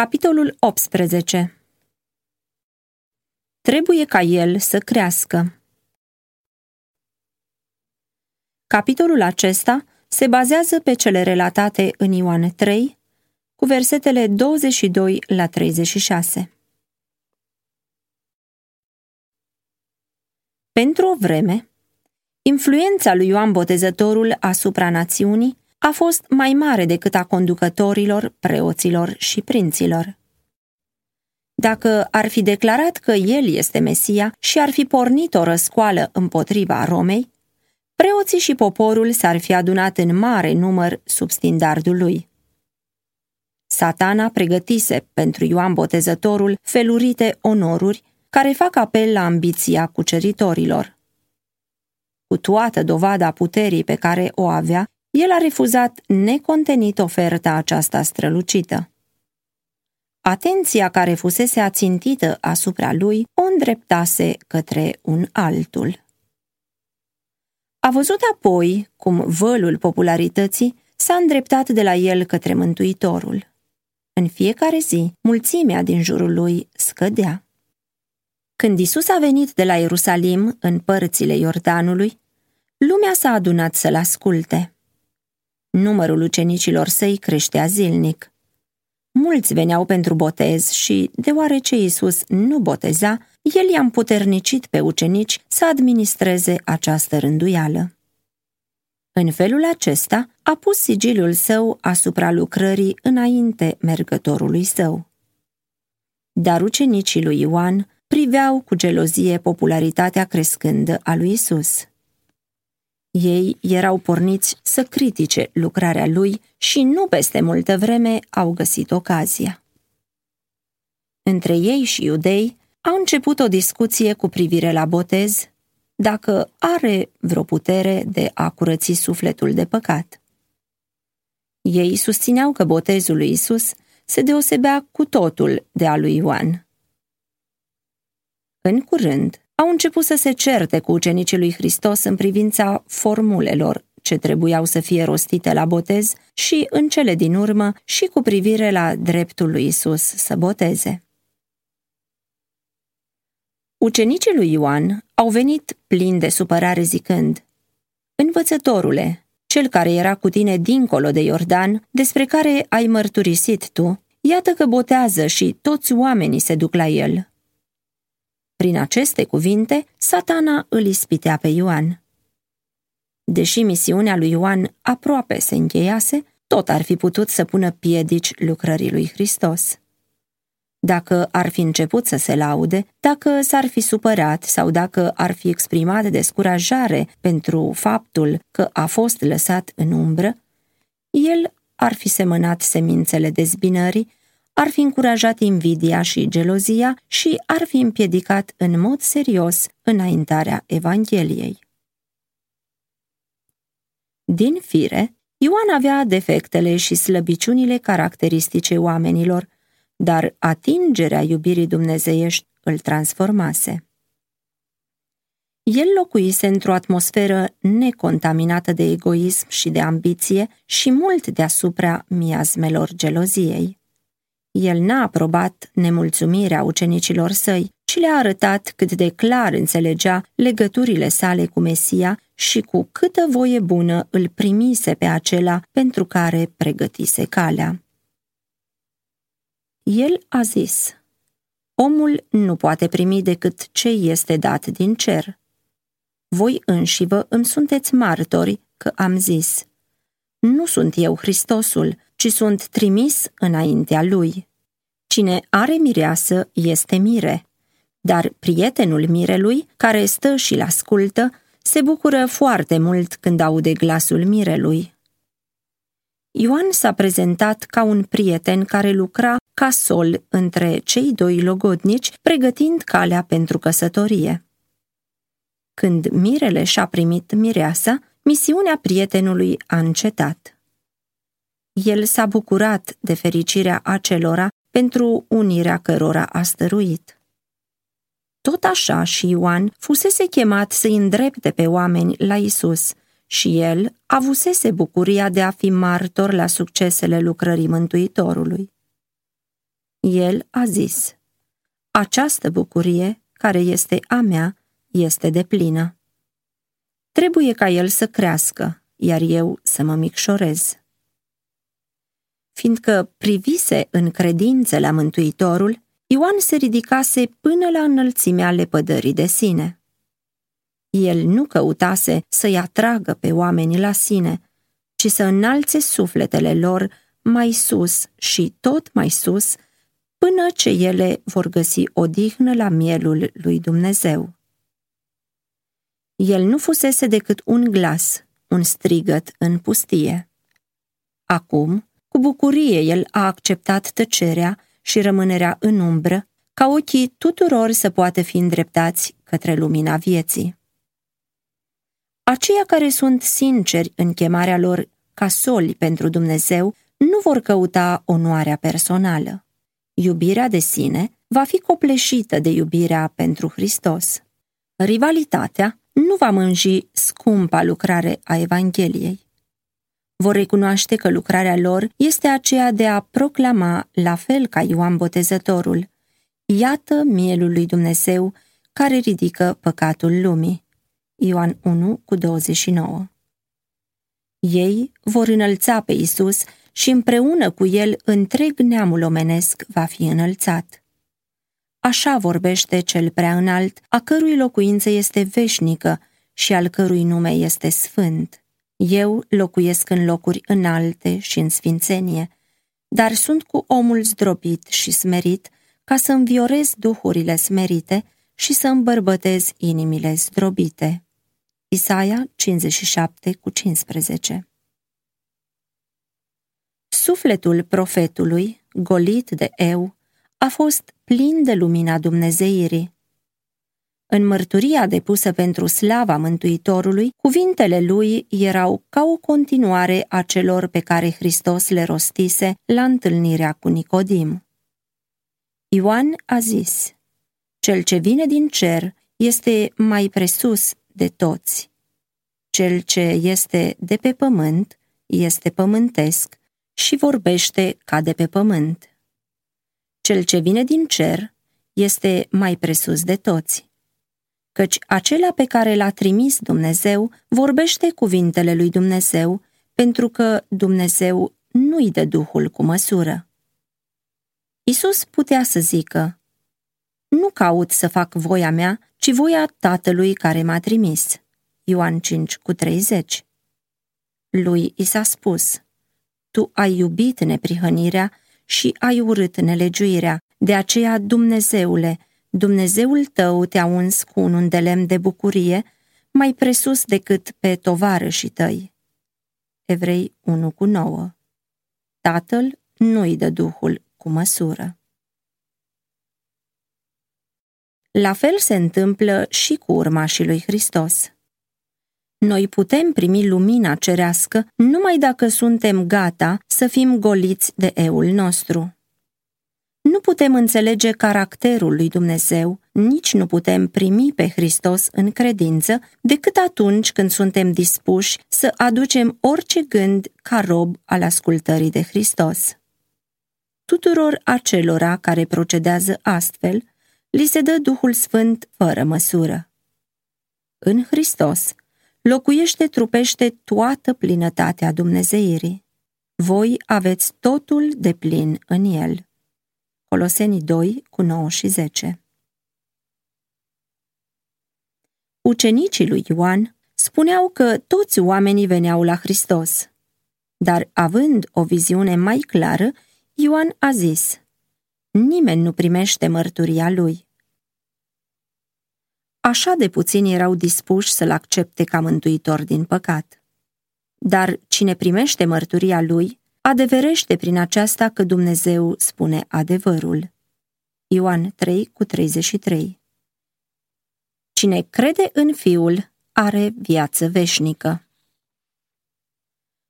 Capitolul 18 Trebuie ca el să crească. Capitolul acesta se bazează pe cele relatate în Ioan 3, cu versetele 22 la 36. Pentru o vreme, influența lui Ioan Botezătorul asupra națiunii a fost mai mare decât a conducătorilor, preoților și prinților. Dacă ar fi declarat că el este Mesia și ar fi pornit o răscoală împotriva Romei, preoții și poporul s-ar fi adunat în mare număr sub standardul lui. Satana pregătise pentru Ioan Botezătorul felurite onoruri care fac apel la ambiția cuceritorilor. Cu toată dovada puterii pe care o avea, el a refuzat necontenit oferta aceasta strălucită. Atenția care fusese ațintită asupra lui o îndreptase către un altul. A văzut apoi cum vălul popularității s-a îndreptat de la el către Mântuitorul. În fiecare zi, mulțimea din jurul lui scădea. Când Isus a venit de la Ierusalim în părțile Iordanului, lumea s-a adunat să-l asculte. Numărul ucenicilor săi creștea zilnic. Mulți veneau pentru botez și, deoarece Iisus nu boteza, el i-a împuternicit pe ucenici să administreze această rânduială. În felul acesta a pus sigiliul său asupra lucrării înainte mergătorului său. Dar ucenicii lui Ioan priveau cu gelozie popularitatea crescândă a lui Isus. Ei erau porniți să critique lucrarea lui și nu peste multă vreme au găsit ocazia. Între ei și iudei a început o discuție cu privire la botez, dacă are vreo putere de a curăți sufletul de păcat. Ei susțineau că botezul lui Isus se deosebea cu totul de a lui Ioan. În curând, au început să se certe cu ucenicii lui Hristos în privința formulelor ce trebuiau să fie rostite la botez și, în cele din urmă, și cu privire la dreptul lui Isus să boteze. Ucenicii lui Ioan au venit plini de supărare zicând, Învățătorule, cel care era cu tine dincolo de Iordan, despre care ai mărturisit tu, iată că botează și toți oamenii se duc la el. Prin aceste cuvinte, satana îl ispitea pe Ioan. Deși misiunea lui Ioan aproape se încheiase, tot ar fi putut să pună piedici lucrării lui Hristos. Dacă ar fi început să se laude, dacă s-ar fi supărat sau dacă ar fi exprimat descurajare pentru faptul că a fost lăsat în umbră, el ar fi semănat semințele dezbinării ar fi încurajat invidia și gelozia și ar fi împiedicat în mod serios înaintarea Evangheliei. Din fire, Ioan avea defectele și slăbiciunile caracteristice oamenilor, dar atingerea iubirii dumnezeiești îl transformase. El locuise într-o atmosferă necontaminată de egoism și de ambiție și mult deasupra miasmelor geloziei. El n-a aprobat nemulțumirea ucenicilor săi, ci le-a arătat cât de clar înțelegea legăturile sale cu Mesia și cu câtă voie bună îl primise pe acela pentru care pregătise calea. El a zis, Omul nu poate primi decât ce este dat din cer. Voi înșivă îmi sunteți martori că am zis, Nu sunt eu Hristosul, ci sunt trimis înaintea lui. Cine are mireasă este mire, dar prietenul mirelui, care stă și-l ascultă, se bucură foarte mult când aude glasul mirelui. Ioan s-a prezentat ca un prieten care lucra ca sol între cei doi logodnici, pregătind calea pentru căsătorie. Când mirele și-a primit mireasa, misiunea prietenului a încetat. El s-a bucurat de fericirea acelora pentru unirea cărora a stăruit. Tot așa și Ioan fusese chemat să-i îndrepte pe oameni la Isus și el avusese bucuria de a fi martor la succesele lucrării Mântuitorului. El a zis, Această bucurie, care este a mea, este de plină. Trebuie ca el să crească, iar eu să mă micșorez. Fiindcă privise în credință la Mântuitorul, Ioan se ridicase până la înălțimea lepădării de sine. El nu căutase să-i atragă pe oameni la sine, ci să înalțe sufletele lor mai sus și tot mai sus, până ce ele vor găsi odihnă la mielul lui Dumnezeu. El nu fusese decât un glas, un strigăt în pustie. Acum, cu bucurie, el a acceptat tăcerea și rămânerea în umbră, ca ochii tuturor să poată fi îndreptați către lumina vieții. Aceia care sunt sinceri în chemarea lor ca soli pentru Dumnezeu nu vor căuta onoarea personală. Iubirea de sine va fi copleșită de iubirea pentru Hristos. Rivalitatea nu va mânji scumpa lucrare a Evangheliei. Vor recunoaște că lucrarea lor este aceea de a proclama, la fel ca Ioan Botezătorul, Iată mielul lui Dumnezeu care ridică păcatul lumii. Ioan 1 cu 29 Ei vor înălța pe Isus și împreună cu el întreg neamul omenesc va fi înălțat. Așa vorbește cel prea înalt, a cărui locuință este veșnică și al cărui nume este sfânt. Eu locuiesc în locuri înalte și în sfințenie, dar sunt cu omul zdrobit și smerit, ca să înviorez duhurile smerite și să îmbărbătez inimile zdrobite. Isaia 57 cu 15 Sufletul profetului, golit de eu, a fost plin de lumina Dumnezeirii. În mărturia depusă pentru slava Mântuitorului, cuvintele lui erau ca o continuare a celor pe care Hristos le rostise la întâlnirea cu Nicodim. Ioan a zis, Cel ce vine din cer este mai presus de toți. Cel ce este de pe pământ este pământesc și vorbește ca de pe pământ. Cel ce vine din cer este mai presus de toți. Căci acela pe care l-a trimis Dumnezeu vorbește cuvintele lui Dumnezeu, pentru că Dumnezeu nu-i dă Duhul cu măsură. Isus putea să zică, Nu caut să fac voia mea, ci voia Tatălui care m-a trimis. Ioan 5 cu 30 Lui i s-a spus, Tu ai iubit neprihănirea și ai urât nelegiuirea. De aceea, Dumnezeule, Dumnezeul tău te-a uns cu un de lemn de bucurie, mai presus decât pe tovarășii tăi. Evrei 1 cu 9 Tatăl nu-i dă Duhul cu măsură. La fel se întâmplă și cu urmașii lui Hristos. Noi putem primi lumina cerească numai dacă suntem gata să fim goliți de eul nostru. Nu putem înțelege caracterul lui Dumnezeu, nici nu putem primi pe Hristos în credință, decât atunci când suntem dispuși să aducem orice gând ca rob al ascultării de Hristos. Tuturor acelora care procedează astfel, li se dă Duhul Sfânt fără măsură. În Hristos, locuiește trupește toată plinătatea Dumnezeirii. Voi aveți totul de plin în el. Colosenii 2 cu 9 și 10 Ucenicii lui Ioan spuneau că toți oamenii veneau la Hristos. Dar având o viziune mai clară, Ioan a zis, Nimeni nu primește mărturia lui. Așa de puțini erau dispuși să-l accepte ca mântuitor din păcat. Dar cine primește mărturia lui, adeverește prin aceasta că Dumnezeu spune adevărul. Ioan 3 cu 33 Cine crede în Fiul are viață veșnică.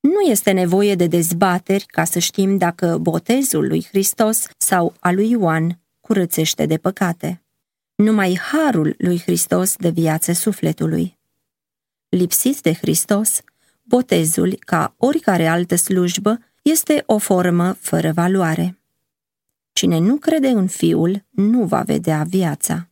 Nu este nevoie de dezbateri ca să știm dacă botezul lui Hristos sau al lui Ioan curățește de păcate. Numai harul lui Hristos de viață sufletului. Lipsit de Hristos, botezul, ca oricare altă slujbă, este o formă fără valoare. Cine nu crede în Fiul nu va vedea viața.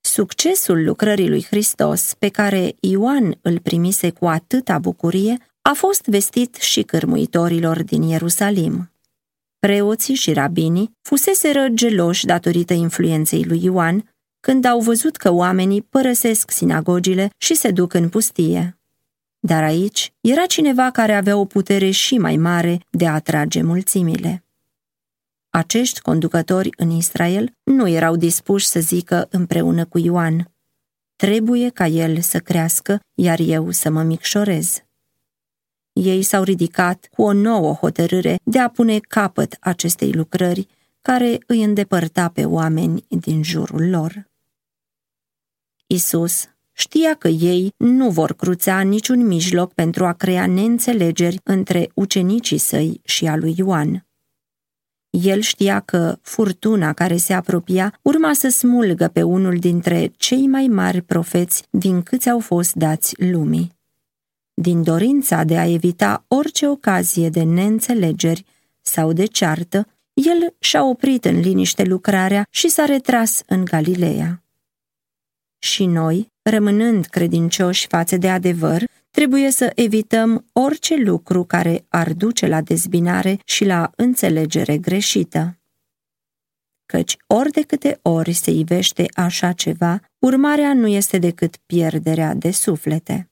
Succesul lucrării lui Hristos, pe care Ioan îl primise cu atâta bucurie, a fost vestit și cârmuitorilor din Ierusalim. Preoții și rabinii fuseseră geloși datorită influenței lui Ioan, când au văzut că oamenii părăsesc sinagogile și se duc în pustie. Dar aici era cineva care avea o putere și mai mare de a atrage mulțimile. Acești conducători în Israel nu erau dispuși să zică împreună cu Ioan, trebuie ca el să crească, iar eu să mă micșorez. Ei s-au ridicat cu o nouă hotărâre de a pune capăt acestei lucrări care îi îndepărta pe oameni din jurul lor. Isus știa că ei nu vor cruța niciun mijloc pentru a crea neînțelegeri între ucenicii săi și a lui Ioan. El știa că furtuna care se apropia urma să smulgă pe unul dintre cei mai mari profeți din câți au fost dați lumii. Din dorința de a evita orice ocazie de neînțelegeri sau de ceartă, el și-a oprit în liniște lucrarea și s-a retras în Galileea. Și noi, rămânând credincioși față de adevăr, trebuie să evităm orice lucru care ar duce la dezbinare și la înțelegere greșită. Căci ori de câte ori se ivește așa ceva, urmarea nu este decât pierderea de suflete.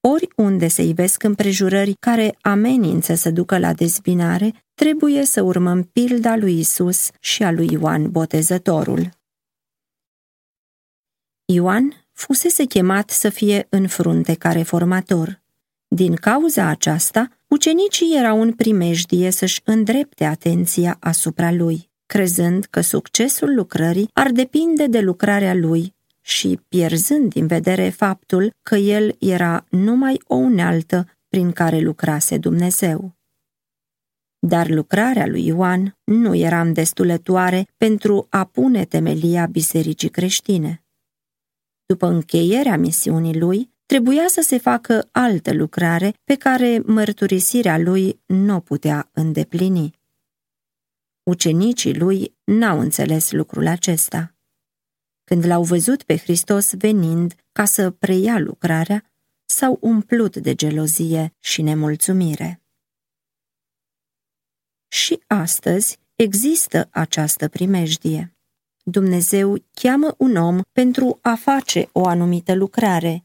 Oriunde se ivesc împrejurări care amenință să ducă la dezbinare, trebuie să urmăm pilda lui Isus și a lui Ioan Botezătorul. Ioan fusese chemat să fie în frunte ca reformator. Din cauza aceasta, ucenicii erau în primejdie să-și îndrepte atenția asupra lui, crezând că succesul lucrării ar depinde de lucrarea lui și pierzând din vedere faptul că el era numai o unealtă prin care lucrase Dumnezeu. Dar lucrarea lui Ioan nu era îndestulătoare pentru a pune temelia bisericii creștine. După încheierea misiunii lui, trebuia să se facă altă lucrare pe care mărturisirea lui nu o putea îndeplini. Ucenicii lui n-au înțeles lucrul acesta. Când l-au văzut pe Hristos venind ca să preia lucrarea, s-au umplut de gelozie și nemulțumire. Și astăzi există această primejdie. Dumnezeu cheamă un om pentru a face o anumită lucrare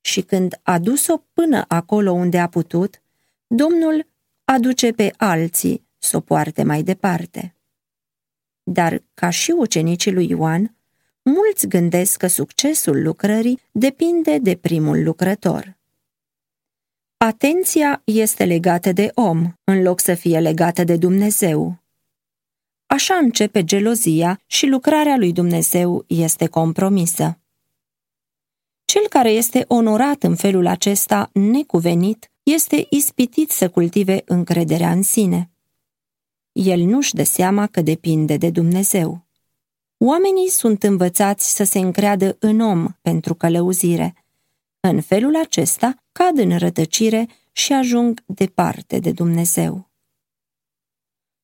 și când a dus-o până acolo unde a putut, Domnul aduce pe alții să o poarte mai departe. Dar, ca și ucenicii lui Ioan, mulți gândesc că succesul lucrării depinde de primul lucrător. Atenția este legată de om, în loc să fie legată de Dumnezeu. Așa începe gelozia și lucrarea lui Dumnezeu este compromisă. Cel care este onorat în felul acesta necuvenit este ispitit să cultive încrederea în sine. El nu-și dă seama că depinde de Dumnezeu. Oamenii sunt învățați să se încreadă în om pentru călăuzire. În felul acesta cad în rătăcire și ajung departe de Dumnezeu.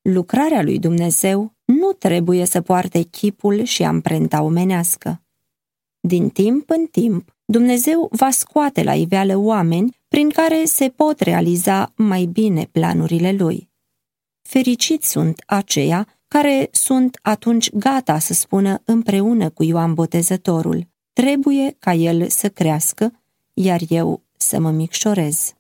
Lucrarea lui Dumnezeu nu trebuie să poarte chipul și amprenta omenească. Din timp în timp, Dumnezeu va scoate la iveală oameni prin care se pot realiza mai bine planurile lui. Fericiți sunt aceia care sunt atunci gata să spună împreună cu Ioan Botezătorul, trebuie ca el să crească, iar eu să mă micșorez.